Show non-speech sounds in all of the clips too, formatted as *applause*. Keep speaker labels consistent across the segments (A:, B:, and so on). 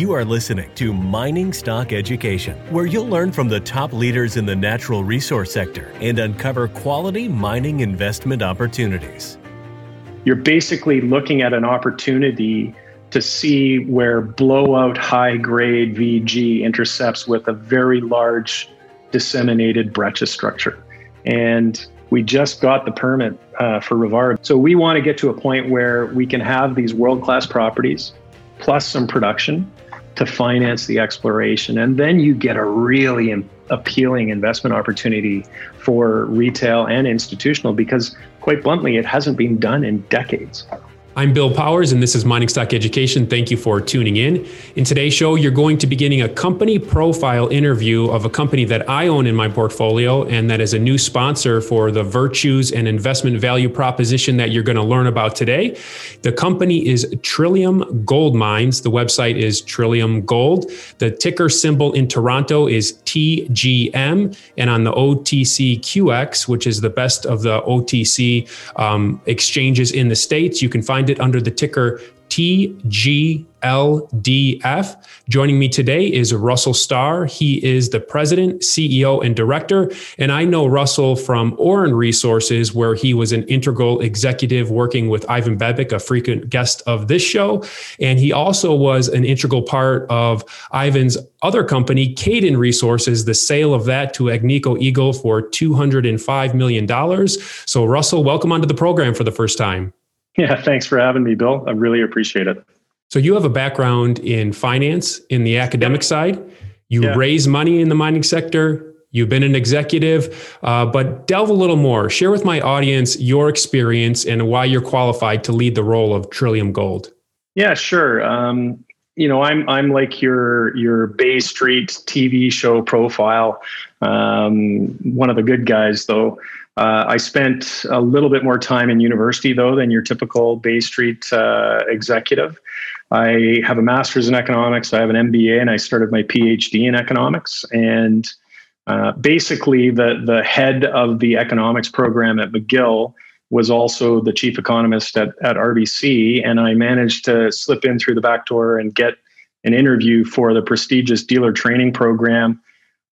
A: You are listening to Mining Stock Education, where you'll learn from the top leaders in the natural resource sector and uncover quality mining investment opportunities.
B: You're basically looking at an opportunity to see where blowout high grade VG intercepts with a very large disseminated breccia structure. And we just got the permit uh, for Rivard. So we want to get to a point where we can have these world class properties plus some production to finance the exploration. And then you get a really appealing investment opportunity for retail and institutional because, quite bluntly, it hasn't been done in decades.
C: I'm Bill Powers, and this is Mining Stock Education. Thank you for tuning in. In today's show, you're going to be getting a company profile interview of a company that I own in my portfolio, and that is a new sponsor for the virtues and investment value proposition that you're going to learn about today. The company is Trillium Gold Mines. The website is Trillium Gold. The ticker symbol in Toronto is TGM, and on the OTCQX, which is the best of the OTC um, exchanges in the States, you can find find it under the ticker TGLDF. Joining me today is Russell Starr. He is the president, CEO, and director. And I know Russell from Auryn Resources, where he was an integral executive working with Ivan Bebek, a frequent guest of this show. And he also was an integral part of Ivan's other company, Cayden Resources, the sale of that to Agnico Eagle for $205 million. So, Russell, welcome onto the program for the first time.
B: Yeah, thanks for having me, Bill. I really appreciate it.
C: So you have a background in finance in the academic side. You yeah. raise money in the mining sector. You've been an executive, uh, but delve a little more. Share with my audience your experience and why you're qualified to lead the role of Trillium Gold.
B: Yeah, sure. Um, you know, I'm I'm like your your Bay Street TV show profile. Um, one of the good guys, though. Uh, I spent a little bit more time in university, though, than your typical Bay Street uh, executive. I have a master's in economics, I have an MBA, and I started my PhD in economics. And uh, basically, the, the head of the economics program at McGill was also the chief economist at, at RBC. And I managed to slip in through the back door and get an interview for the prestigious dealer training program.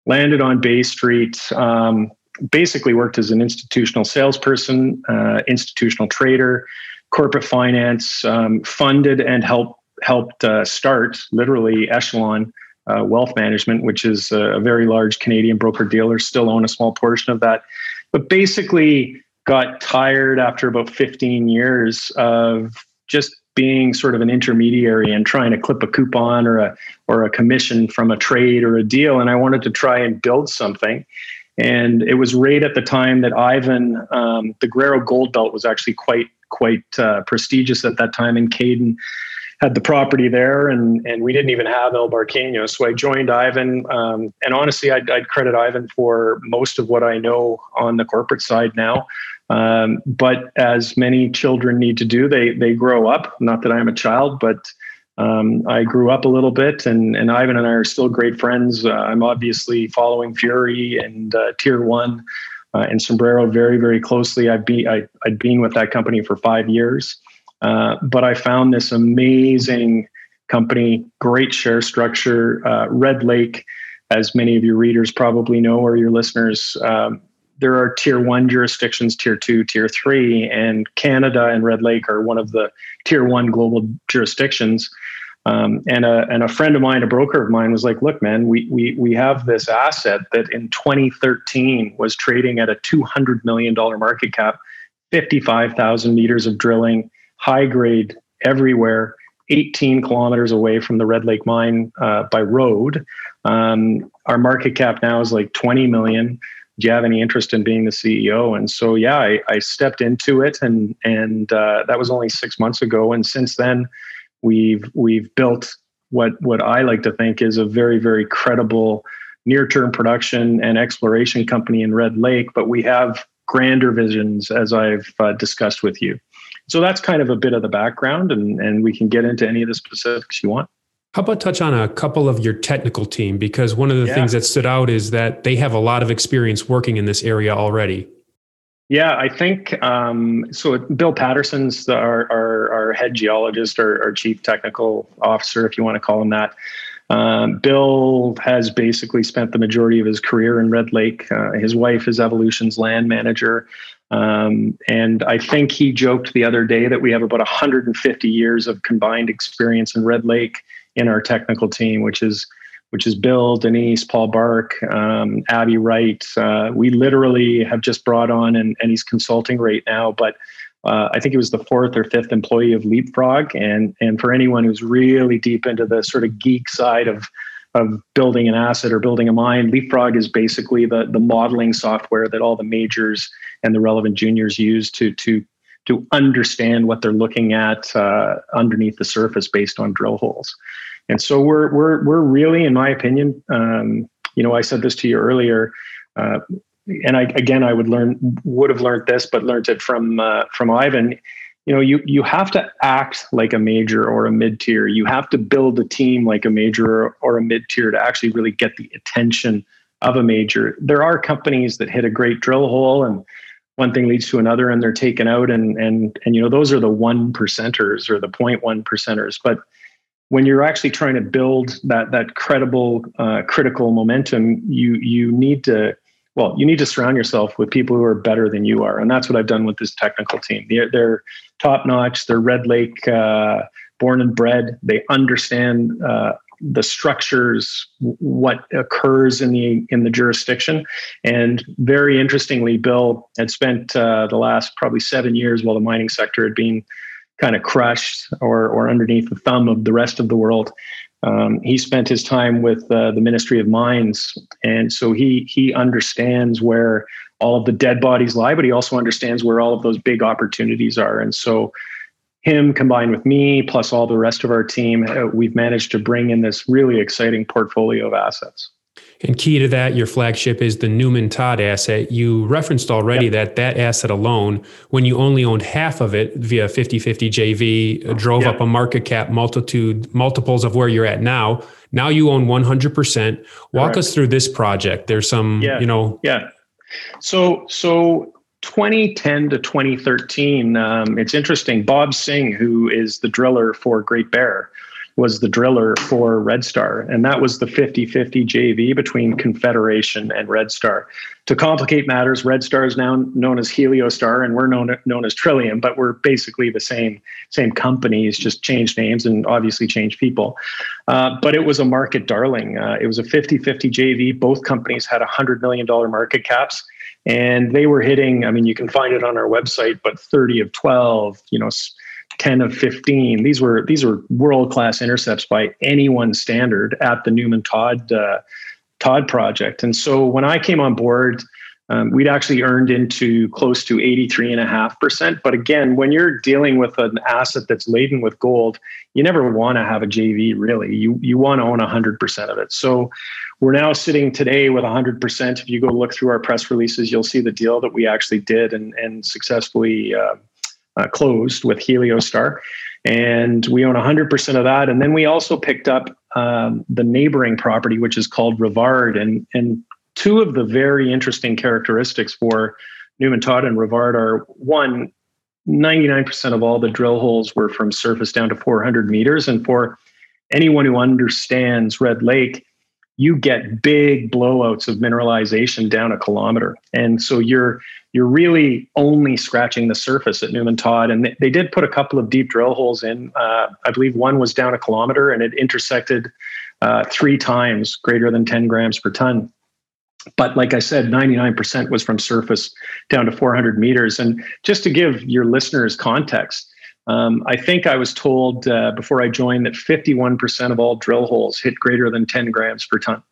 B: Landed on Bay Street. Um, basically worked as an institutional salesperson, uh, institutional trader, corporate finance, um, funded and helped helped uh, start literally Echelon uh, Wealth Management, which is a, very large Canadian broker dealer. Still own a small portion of that, but basically got tired after about 15 years of just being sort of an intermediary and trying to clip a coupon or a or a commission from a trade or a deal and I wanted to try and build something and it was right at the time that Ivan, um, the Guerrero Gold Belt was actually quite quite uh, prestigious at that time, and Cayden had the property there, and and we didn't even have El Barqueño. So I joined Ivan, um, and honestly, I'd, I'd, credit Ivan for most of what I know on the corporate side now. Um, but as many children need to do, they they grow up. Not that I'm a child, but um, I grew up a little bit, and, and Ivan and I are still great friends. Uh, I'm obviously following Fury and uh, Tier One uh, and Sombrero very, very closely. I've been I, I'd been with that company for five years, uh, but I found this amazing company, great share structure. Uh, Red Lake, as many of your readers probably know or your listeners. Um, there are tier one jurisdictions, tier two, tier three, and Canada and Red Lake are one of the tier one global jurisdictions. Um, and a and a friend of mine, a broker of mine, was like, "Look, man, we we we have this asset that in 2013 was trading at a 200 million dollar market cap, 55,000 meters of drilling, high grade everywhere, 18 kilometers away from the Red Lake mine uh, by road. Um, our market cap now is like 20 million." do you have any interest in being the CEO? And so, yeah, I, I stepped into it, and and uh, that was only six months ago. And since then, we've we've built what what I like to think is a very very credible near term production and exploration company in Red Lake. But we have grander visions, as I've uh, discussed with you. So that's kind of a bit of the background, and and we can get into any of the specifics you want.
C: How about touch on a couple of your technical team? Because one of the yeah. things that stood out is that they have a lot of experience working in this area already.
B: Yeah, I think um, so. Bill Patterson's the, our, our, our head geologist, or our chief technical officer, if you want to call him that. Um, Bill has basically spent the majority of his career in Red Lake. Uh, his wife is Evolution's land manager. Um, and I think he joked the other day that we have about 150 years of combined experience in Red Lake in our technical team, which is which is Bill, Denise, Paul Bark, um, Abby Wright. Uh, we literally have just brought on, and, and he's consulting right now, but uh, I think he was the fourth or fifth employee of Leapfrog. And, and for anyone who's really deep into the sort of geek side of, of building an asset or building a mine, Leapfrog is basically the, the modeling software that all the majors and the relevant juniors use to, to, to understand what they're looking at uh, underneath the surface based on drill holes. And so we're we're we're really, in my opinion, um, you know, I said this to you earlier, uh, and I again I would learn would have learned this, but learned it from uh, from Ivan. You know, you you have to act like a major or a mid tier. You have to build a team like a major or a mid tier to actually really get the attention of a major. There are companies that hit a great drill hole and one thing leads to another and they're taken out and and and you know those are the one percenters or the 0.1 percenters but when you're actually trying to build that that credible uh, critical momentum you you need to well you need to surround yourself with people who are better than you are. And that's what i've done with this technical team. They're, they're top notch. They're red lake uh, born and bred. They understand uh, the structures what occurs in the in the jurisdiction. And very interestingly bill had spent uh, the last probably seven years while the mining sector had been kind of crushed or or underneath the thumb of the rest of the world. Um, he spent his time with uh, the Ministry of Mines, and so he he understands where all of the dead bodies lie, but he also understands where all of those big opportunities are. And so, him combined with me, plus all the rest of our team, uh, we've managed to bring in this really exciting portfolio of assets.
C: And key to that, your flagship is the Newman Todd asset. You referenced already yep. that that asset alone, when you only owned half of it via 50 50 JV, uh, drove yep. up a market cap multitude, multiples of where you're at now. Now you own 100%. Walk Correct. us through this project. There's some,
B: yeah.
C: you know.
B: Yeah. So, so 2010 to 2013, um, it's interesting. Bob Singh, who is the driller for Great Bear, was the driller for Red Star. And that was the 50 50 JV between Confederation and Red Star. To complicate matters, Red Star is now known as Heliostar and we're known, known as Trillium, but we're basically the same, same companies, just changed names and obviously changed people. Uh, but it was a market darling. Uh, it was a 50 50 JV. Both companies had $100 million market caps and they were hitting i mean you can find it on our website but 30 of 12 you know 10 of 15. These were these were world class intercepts by anyone's standard at the Newman Todd uh, Todd project. And so when I came on board, um, we'd actually earned into close to 83.5%. But again, when you're dealing with an asset that's laden with gold, you never want to have a JV really. You, you want to own 100% of it. So we're now sitting today with 100%. If you go look through our press releases, you'll see the deal that we actually did and, and successfully uh, uh, closed with Heliostar. And we own 100% of that. And then we also picked up um, the neighboring property, which is called Rivard. And, and two of the very interesting characteristics for Newman Todd and Rivard are one, 99% of all the drill holes were from surface down to 400 meters. And for anyone who understands Red Lake, you get big blowouts of mineralization down a kilometer. And so you're you're really only scratching the surface at Newman Todd. And they, did put a couple of deep drill holes in. Uh, I believe one was down a kilometer and it intersected uh, three times greater than 10 grams per ton. But like I said, 99% was from surface down to 400 meters. And just to give your listeners context, um, I think I was told uh, before I joined that 51% of all drill holes hit greater than 10 grams per ton.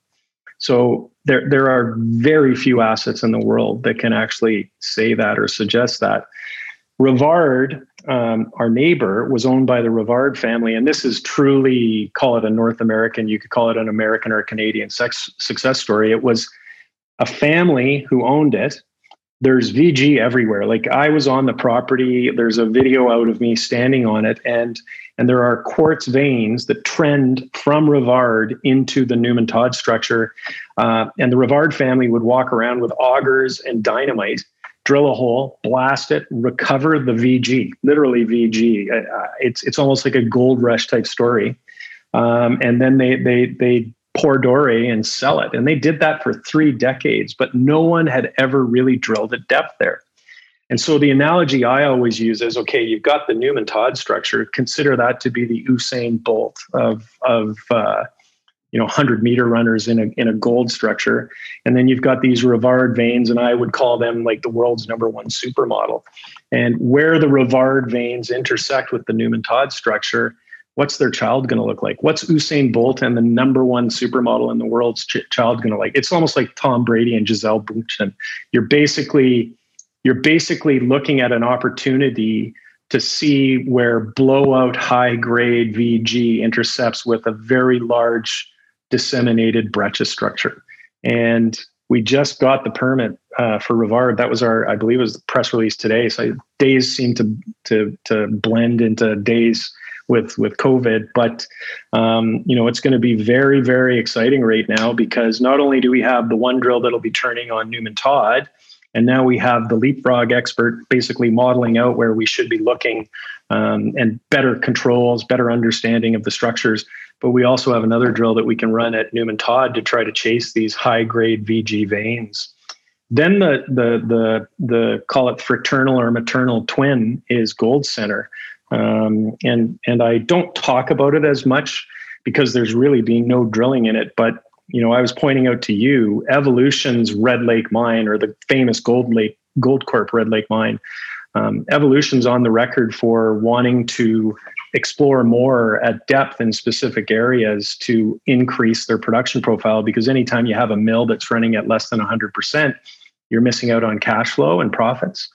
B: So there, there are very few assets in the world that can actually say that or suggest that. Rivard, um, our neighbor, was owned by the Rivard family, and this is truly call it a North American. You could call it an American or a Canadian sex, success story. It was a family who owned it there's VG everywhere. Like I was on the property, there's a video out of me standing on it, and and there are quartz veins that trend from Rivard into the Newman Todd structure. Uh, and the Rivard family would walk around with augers and dynamite drill a hole, blast it, recover the VG, literally VG. Uh, it's it's almost like a gold rush type story. Um, and then they they they pour doré and sell it, and they did that for three decades. But no one had ever really drilled at depth there. And so the analogy I always use is okay, you've got the Newman Todd structure. Consider that to be the Usain Bolt of of uh, you know 100 meter runners in a in a gold structure, and then you've got these Rivard veins, and I would call them like the world's number one supermodel. And where the Rivard veins intersect with the Newman Todd structure, what's their child going to look like? What's Usain Bolt and the number one supermodel in the world's ch- child going to like? It's almost like Tom Brady and Gisele Bündchen. You're basically you're basically looking at an opportunity to see where blowout high grade VG intercepts with a very large disseminated breccia structure. And we just got the permit uh, for Rivard. That was our, I believe, it was the press release today. So days seem to to to blend into days with with COVID. But um, you know, it's going to be very very exciting right now because not only do we have the one drill that'll be turning on Newman Todd, and now we have the leapfrog expert basically modeling out where we should be looking um, and better controls, better understanding of the structures. But we also have another drill that we can run at Newman Todd to try to chase these high grade VG veins. Then the the the the call it fraternal or maternal twin is Gold Center, um, and and I don't talk about it as much because there's really being no drilling in it. But you know, I was pointing out to you, Evolution's Red Lake mine or the famous Gold Lake Goldcorp Red Lake mine. Um, Evolution's on the record for wanting to explore more at depth in specific areas to increase their production profile because anytime you have a mill that's running at less than 100%, you're missing out on cash flow and profits.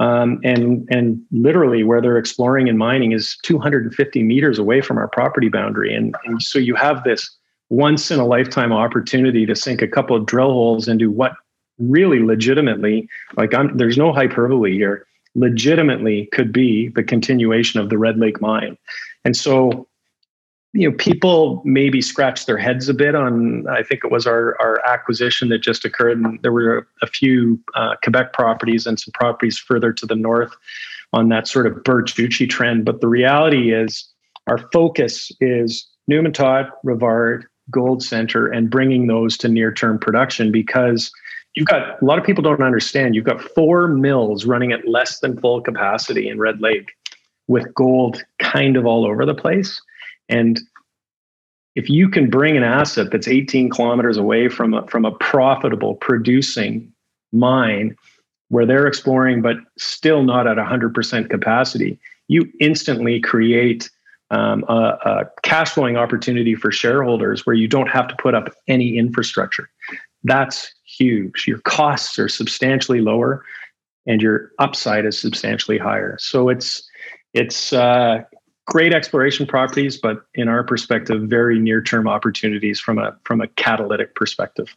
B: Um, and and literally where they're exploring and mining is 250 meters away from our property boundary, and, and so you have this once in a lifetime opportunity to sink a couple of drill holes into what really legitimately, like I'm, there's no hyperbole here, legitimately could be the continuation of the Red Lake mine. And so, you know, people maybe scratch their heads a bit on, I think it was our, our acquisition that just occurred. And there were a few uh, Quebec properties and some properties further to the north on that sort of Birch Uchi trend. But the reality is, our focus is Newman Rivard, Gold Center and bringing those to near term production because you've got a lot of people don't understand. You've got four mills running at less than full capacity in Red Lake with gold kind of all over the place. And if you can bring an asset that's 18 kilometers away from a, from a profitable producing mine where they're exploring but still not at 100% capacity, you instantly create um, a, a cash flowing opportunity for shareholders where you don't have to put up any infrastructure. That's huge. Your costs are substantially lower, and your upside is substantially higher. So it's it's uh, great exploration properties, but in our perspective, very near term opportunities from a from a catalytic perspective.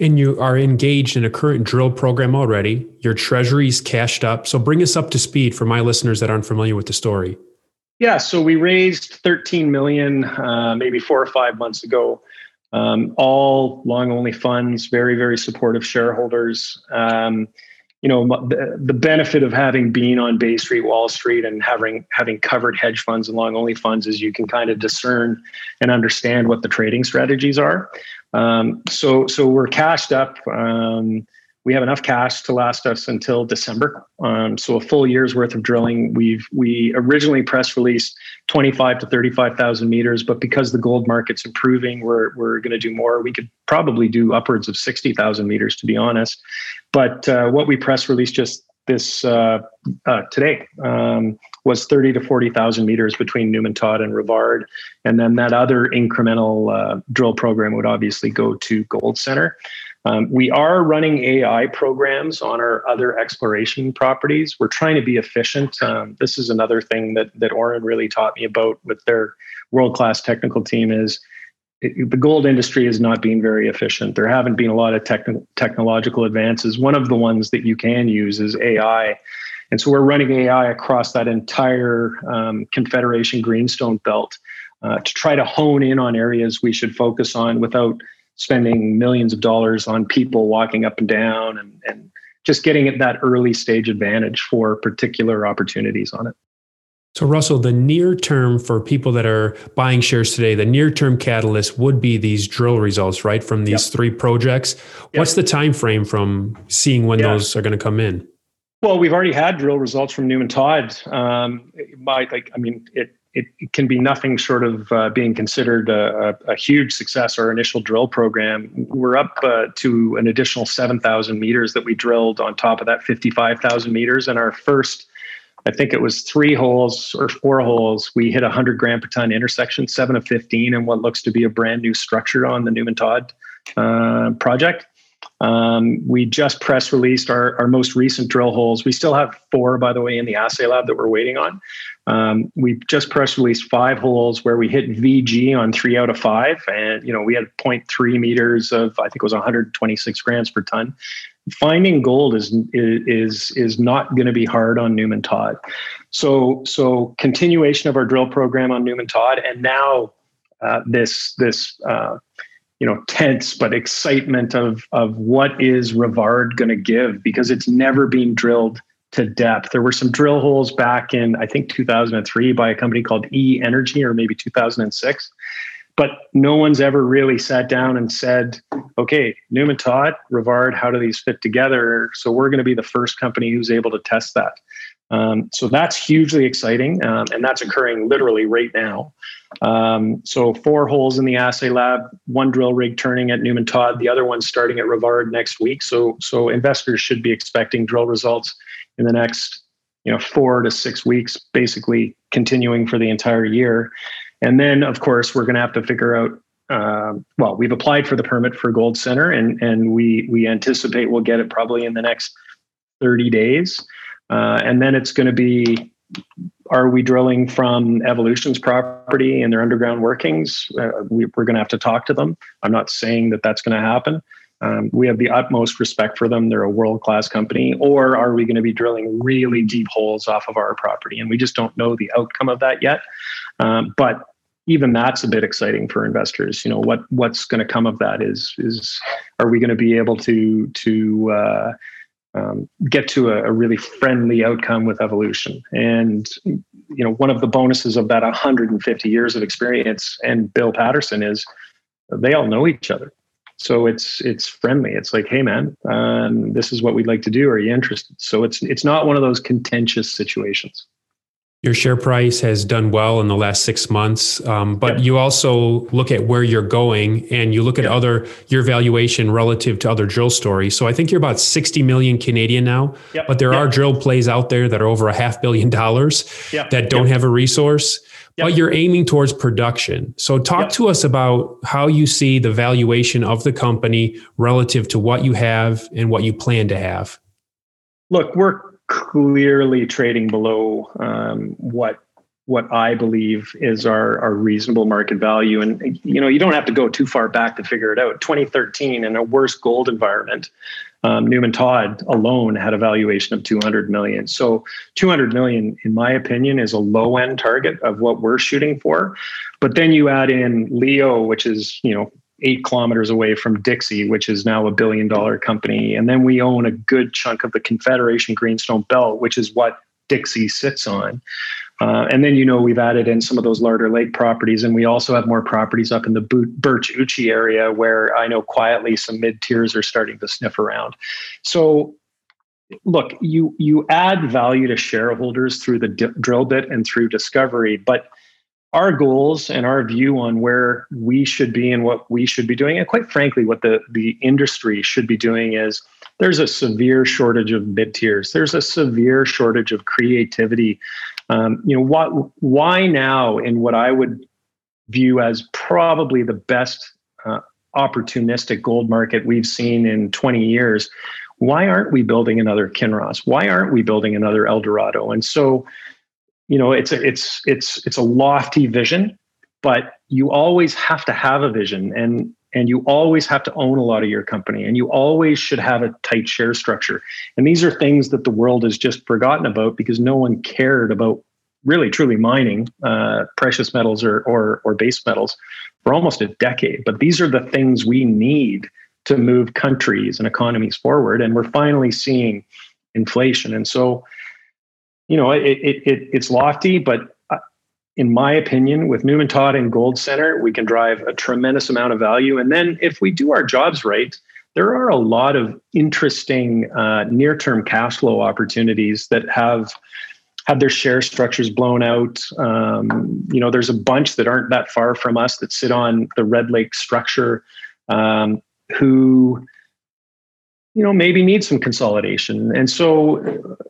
C: And you are engaged in a current drill program already. Your treasury's cashed up. So bring us up to speed for my listeners that aren't familiar with the story.
B: Yeah, so we raised 13 million uh, maybe four or five months ago. Um, all long only funds, very very supportive shareholders. Um, you know the, the benefit of having been on Bay Street, Wall Street, and having having covered hedge funds and long only funds is you can kind of discern and understand what the trading strategies are. Um, so so we're cashed up. Um, we have enough cash to last us until December. Um, so a full year's worth of drilling. We've we originally press released 25 to 35,000 meters, but because the gold market's improving, we're we're going to do more. We could probably do upwards of 60,000 meters, to be honest. But uh, what we press released just this uh, uh, today um, was 30 to 40,000 meters between Newman Todd and Rivard. And then that other incremental uh, drill program would obviously go to Gold Center. Um, we are running AI programs on our other exploration properties. We're trying to be efficient. Um, this is another thing that that Auryn really taught me about with their world class technical team is it, the gold industry is not being very efficient. There haven't been a lot of techn- technological advances. One of the ones that you can use is AI. And so we're running AI across that entire um, Confederation Greenstone belt uh, to try to hone in on areas we should focus on without spending millions of dollars on people walking up and down and, and just getting at that early stage advantage for particular opportunities on it.
C: So, Russell, the near term for people that are buying shares today, the near term catalyst would be these drill results, right, from these yep. three projects. Yep. What's the time frame from seeing when yeah. those are going to come in?
B: Well, we've already had drill results from Newman Todd. Um, by like, I mean, it it, it can be nothing short of uh, being considered a, a, a, huge success. Our initial drill program, we're up uh, to an additional 7,000 meters that we drilled on top of that 55,000 meters. And our first, I think it was three holes or four holes, we hit a 100 gram per ton intersection, seven of 15, and what looks to be a brand new structure on the Newman Todd uh, project. Um, we just press released our, our most recent drill holes. We still have four, by the way, in the assay lab that we're waiting on. Um, we just press released five holes where we hit VG on three out of five, and you know we had 0.3 meters of I think it was 126 grams per ton. Finding gold is is is not going to be hard on Newman Todd. So so continuation of our drill program on Newman Todd, and now uh, this this. Uh, you know tense but excitement of of what is Rivard going to give because it's never been drilled to depth. There were some drill holes back in I think 2003 by a company called E Energy or maybe 2006. But no one's ever really sat down and said, okay, Newman Todd, Rivard, how do these fit together? So we're going to be the first company who's able to test that. Um, so that's hugely exciting, um, and that's occurring literally right now. Um, so four holes in the assay lab, one drill rig turning at Newman Todd, the other one starting at Rivard next week. So so investors should be expecting drill results in the next you know four to six weeks, basically continuing for the entire year. And then of course we're going to have to figure out. Uh, well, we've applied for the permit for Gold Center, and and we we anticipate we'll get it probably in the next 30 days. Uh, and then it's going to be are we drilling from Evolution's property and their underground workings? Uh, we, are going to have to talk to them. I'm not saying that that's going to happen. Um, we have the utmost respect for them. They're a world class company. Or are we going to be drilling really deep holes off of our property? And we just don't know the outcome of that yet. Um, but even that's a bit exciting for investors. You know what what's going to come of that is is are we going to be able to to uh, um, get to a, a, really friendly outcome with evolution. And you know, one of the bonuses of that 150 years of experience and Bill Patterson is they all know each other. So it's it's friendly. It's like, hey man, um, this is what we'd like to do. Are you interested? So it's it's not one of those contentious situations.
C: Your share price has done well in the last six months, um, but you also look at where you're going and you look at other your valuation relative to other drill stories. So I think you're about 60 million Canadian now, yep. but there are drill plays out there that are over a half billion dollars that don't have a resource, but you're aiming towards production. So talk to us about how you see the valuation of the company relative to what you have and what you plan to have.
B: Look, we're clearly trading below um, what what I believe is our, our reasonable market value. And you know, you don't have to go too far back to figure it out. 2013, in a worse gold environment, um, Newman Todd alone had a valuation of 200 million. So 200 million, in my opinion, is a low end target of what we're shooting for. But then you add in Leo, which is you know eight kilometers away from Dixie, which is now a billion dollar company. And then we own a good chunk of the Confederation Greenstone Belt, which is what Dixie sits on. Uh, and then, you know, we've added in some of those Larder Lake properties, and we also have more properties up in the Birch Uchi area where I know quietly some mid tiers are starting to sniff around. So, look, you you add value to shareholders through the d- drill bit and through discovery, but our goals and our view on where we should be and what we should be doing, and quite frankly, what the, the industry should be doing is there's a severe shortage of mid tiers. There's a severe shortage of creativity. Um, you know, what, why now in what I would view as probably the best uh, opportunistic gold market we've seen in 20 years, why aren't we building another Kinross? Why aren't we building another Eldorado? And so, you know it's a, it's it's it's a lofty vision but you always have to have a vision and and you always have to own a lot of your company and you always should have a tight share structure and these are things that the world has just forgotten about because no one cared about really truly mining uh, precious metals or, or or base metals for almost a decade but these are the things we need to move countries and economies forward. And we're finally seeing inflation. And so, you know, it, it, it it's lofty, but uh, in my opinion, with Newman Todd and Gold Center, we can drive a tremendous amount of value. And then if we do our jobs right, there are a lot of interesting uh, near-term cash flow opportunities that have had their share structures blown out. Um, you know, there's a bunch that aren't that far from us that sit on the Red Lake structure um, who you know maybe need some consolidation. And so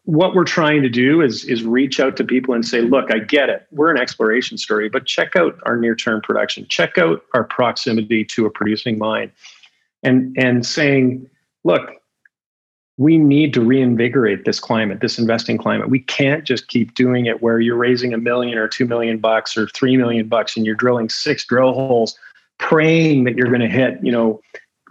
B: what we're trying to do is is reach out to people and say look i get it. We're an exploration story but check out our near term production. Check out our proximity to a producing mine. And and saying look we need to reinvigorate this climate this investing climate. We can't just keep doing it where you're raising a million or 2 million bucks or 3 million bucks and you're drilling six drill holes praying that you're going to hit you know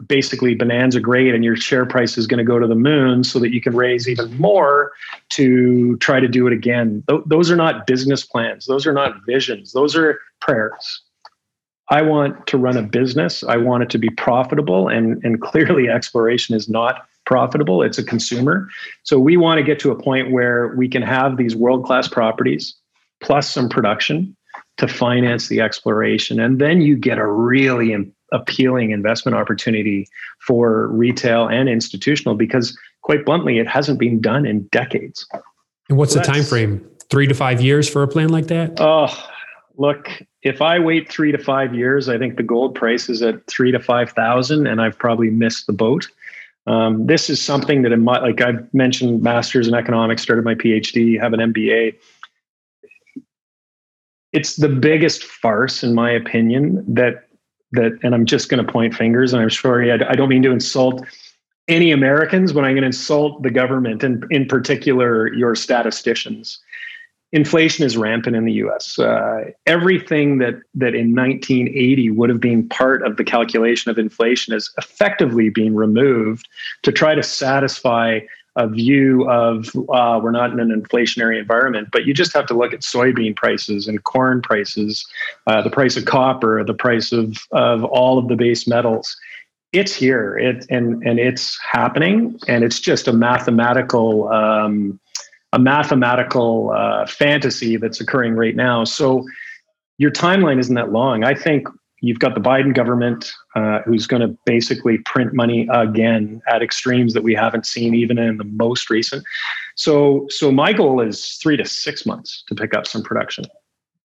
B: basically bonanza grade and your share price is going to go to the moon so that you can raise even more to try to do it again. Th- those are not business plans. Those are not visions. Those are prayers. I want to run a business. I want it to be profitable. And, and clearly, *laughs* exploration is not profitable, it's a consumer. So, we want to get to a point where we can have these world class properties plus some production to finance the exploration. And then you get a really appealing investment opportunity for retail and institutional because quite bluntly it hasn't been done in decades.
C: And what's so the time frame three to five years for a plan like that?
B: Oh look if i wait three to five years i think the gold price is at three to five thousand and i've probably missed the boat. Um, this is something that in my like i've mentioned masters in economics started my phd have an mba it's the biggest farce in my opinion that that, and I'm just going to point fingers, and I'm sorry, I, I don't mean to insult any Americans, but I'm going to insult the government and, in particular, your statisticians. Inflation is rampant in the U.S. Uh, everything that that in 1980 would have been part of the calculation of inflation is effectively being removed to try to satisfy a view of uh, we're not in an inflationary environment, but you just have to look at soybean prices and corn prices, uh, the price of copper, the price of of all of the base metals. It's here, it and and it's happening, and it's just a mathematical um, a mathematical uh, fantasy that's occurring right now. So your timeline isn't that long. I think you've got the Biden government uh, who's going to basically print money again at extremes that we haven't seen even in the most recent. So, so my goal is three to six months to pick up some production.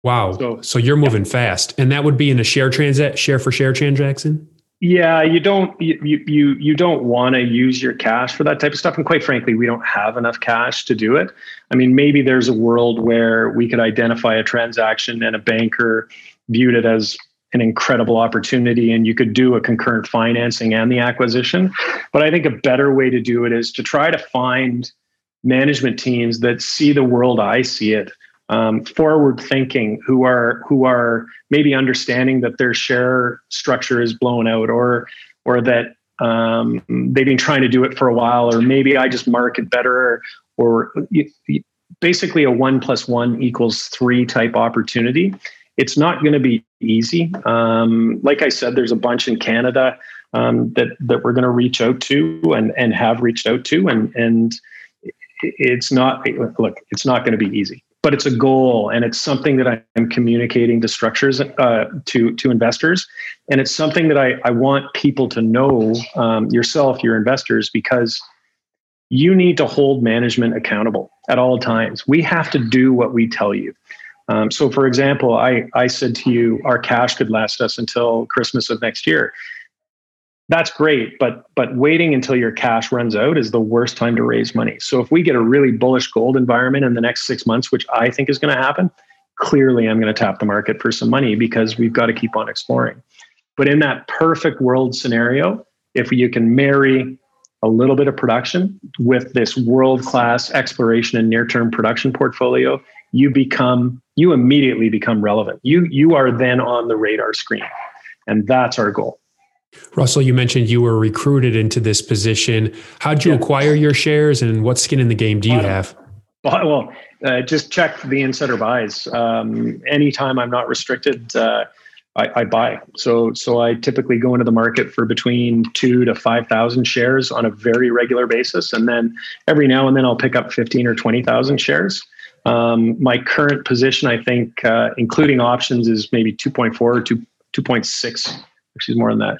C: Wow! So, so you're moving yeah. fast, and that would be in a share transact, share for share transaction.
B: Yeah, you don't you you you don't want to use your cash for that type of stuff, and quite frankly, we don't have enough cash to do it. I mean, maybe there's a world where we could identify a transaction and a banker viewed it as an incredible opportunity and you could do a concurrent financing and the acquisition. But I think a better way to do it is to try to find management teams that see the world I see it, um, forward thinking, who are who are maybe understanding that their share structure is blown out or or that um, they've been trying to do it for a while, or maybe I just market better, or, or basically a one plus one equals three type opportunity. It's not going to be easy. Um, like I said, there's a bunch in Canada um, that that we're going to reach out to and and have reached out to, and and it's not look, it's not going to be easy, but it's a goal, and it's something that I'm communicating to structures uh, to to investors, and it's something that I I want people to know um, yourself, your investors, because you need to hold management accountable at all times. We have to do what we tell you. Um, so, for example, I, I said to you, our cash could last us until Christmas of next year. That's great, but but waiting until your cash runs out is the worst time to raise money. So, if we get a really bullish gold environment in the next six months, which I think is going to happen, clearly I'm going to tap the market for some money because we've got to keep on exploring. But in that perfect world scenario, if you can marry a little bit of production with this world class exploration and near term production portfolio, you become you immediately become relevant. You you are then on the radar screen. And that's our goal.
C: Russell, you mentioned you were recruited into this position. How'd you yeah. acquire your shares and what skin in the game do you have?
B: Well, uh, just check the insider buys. Um, anytime I'm not restricted, uh, I, I, buy. So so I typically go into the market for between two to five thousand shares on a very regular basis, and then every now and then I'll pick up fifteen or twenty thousand shares. Um, my current position, I think, uh, including options, is maybe two point four or two two point six. Actually, more than that.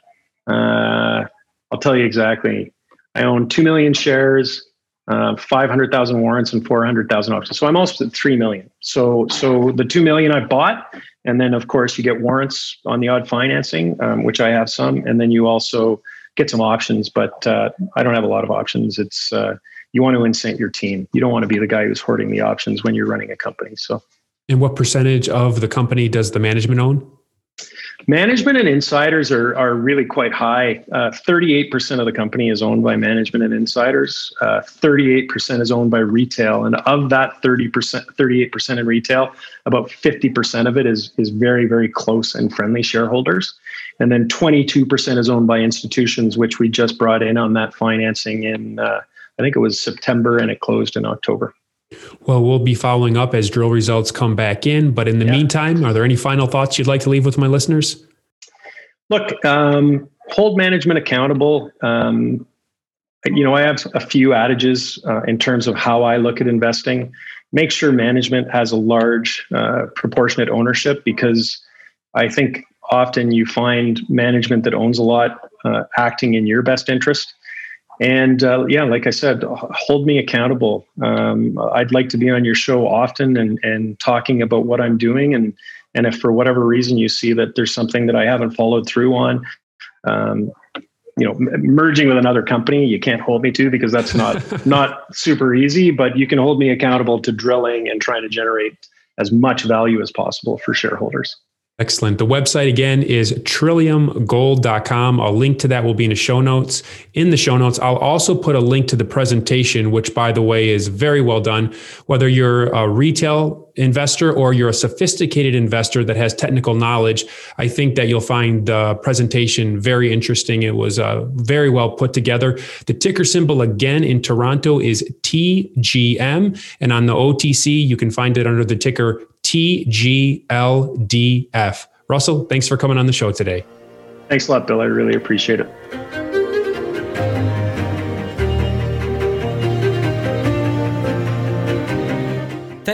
B: Uh, I'll tell you exactly. I own two million shares. Uh, 500,000 warrants and 400,000 options. So I'm almost at 3 million. So, so the 2 million I bought, and then of course you get warrants on the odd financing, um, which I have some. And then you also get some options, but uh, I don't have a lot of options. It's, uh, you want to incent your team. You don't want to be the guy who's hoarding the options when you're running a company. So,
C: and what percentage of the company does the management own?
B: Management and insiders are, are really quite high. Uh, 38% of the company is owned by management and insiders. Uh, 38% is owned by retail. And of that 30%, 38% in retail, about 50% of it is, is very, very close and friendly shareholders. And then 22% is owned by institutions, which we just brought in on that financing in, uh, I think it was September and it closed in October.
C: Well, we'll be following up as drill results come back in. But in the yeah. meantime, are there any final thoughts you'd like to leave with my listeners?
B: Look, um, hold management accountable. Um, you know, I have a few adages uh, in terms of how I look at investing. Make sure management has a large uh, proportionate ownership because I think often you find management that owns a lot uh, acting in your best interest and uh, yeah, like I said, hold me accountable. Um, I'd like to be on your show often and and talking about what I'm doing. And and if for whatever reason you see that there's something that I haven't followed through on, um, you know, merging with another company, you can't hold me to because that's not *laughs* not super easy. But you can hold me accountable to drilling and trying to generate as much value as possible for shareholders.
C: Excellent. The website again is trilliumgold.com. A link to that will be in the show notes. In the show notes, I'll also put a link to the presentation, which, by the way, is very well done. Whether you're a retail investor or you're a sophisticated investor that has technical knowledge, I think that you'll find the presentation very interesting. It was uh, very well put together. The ticker symbol again in Toronto is TGM, and on the OTC, you can find it under the ticker TGLDF. Russell, thanks for coming on the show today.
B: Thanks a lot, Bill. I really appreciate it.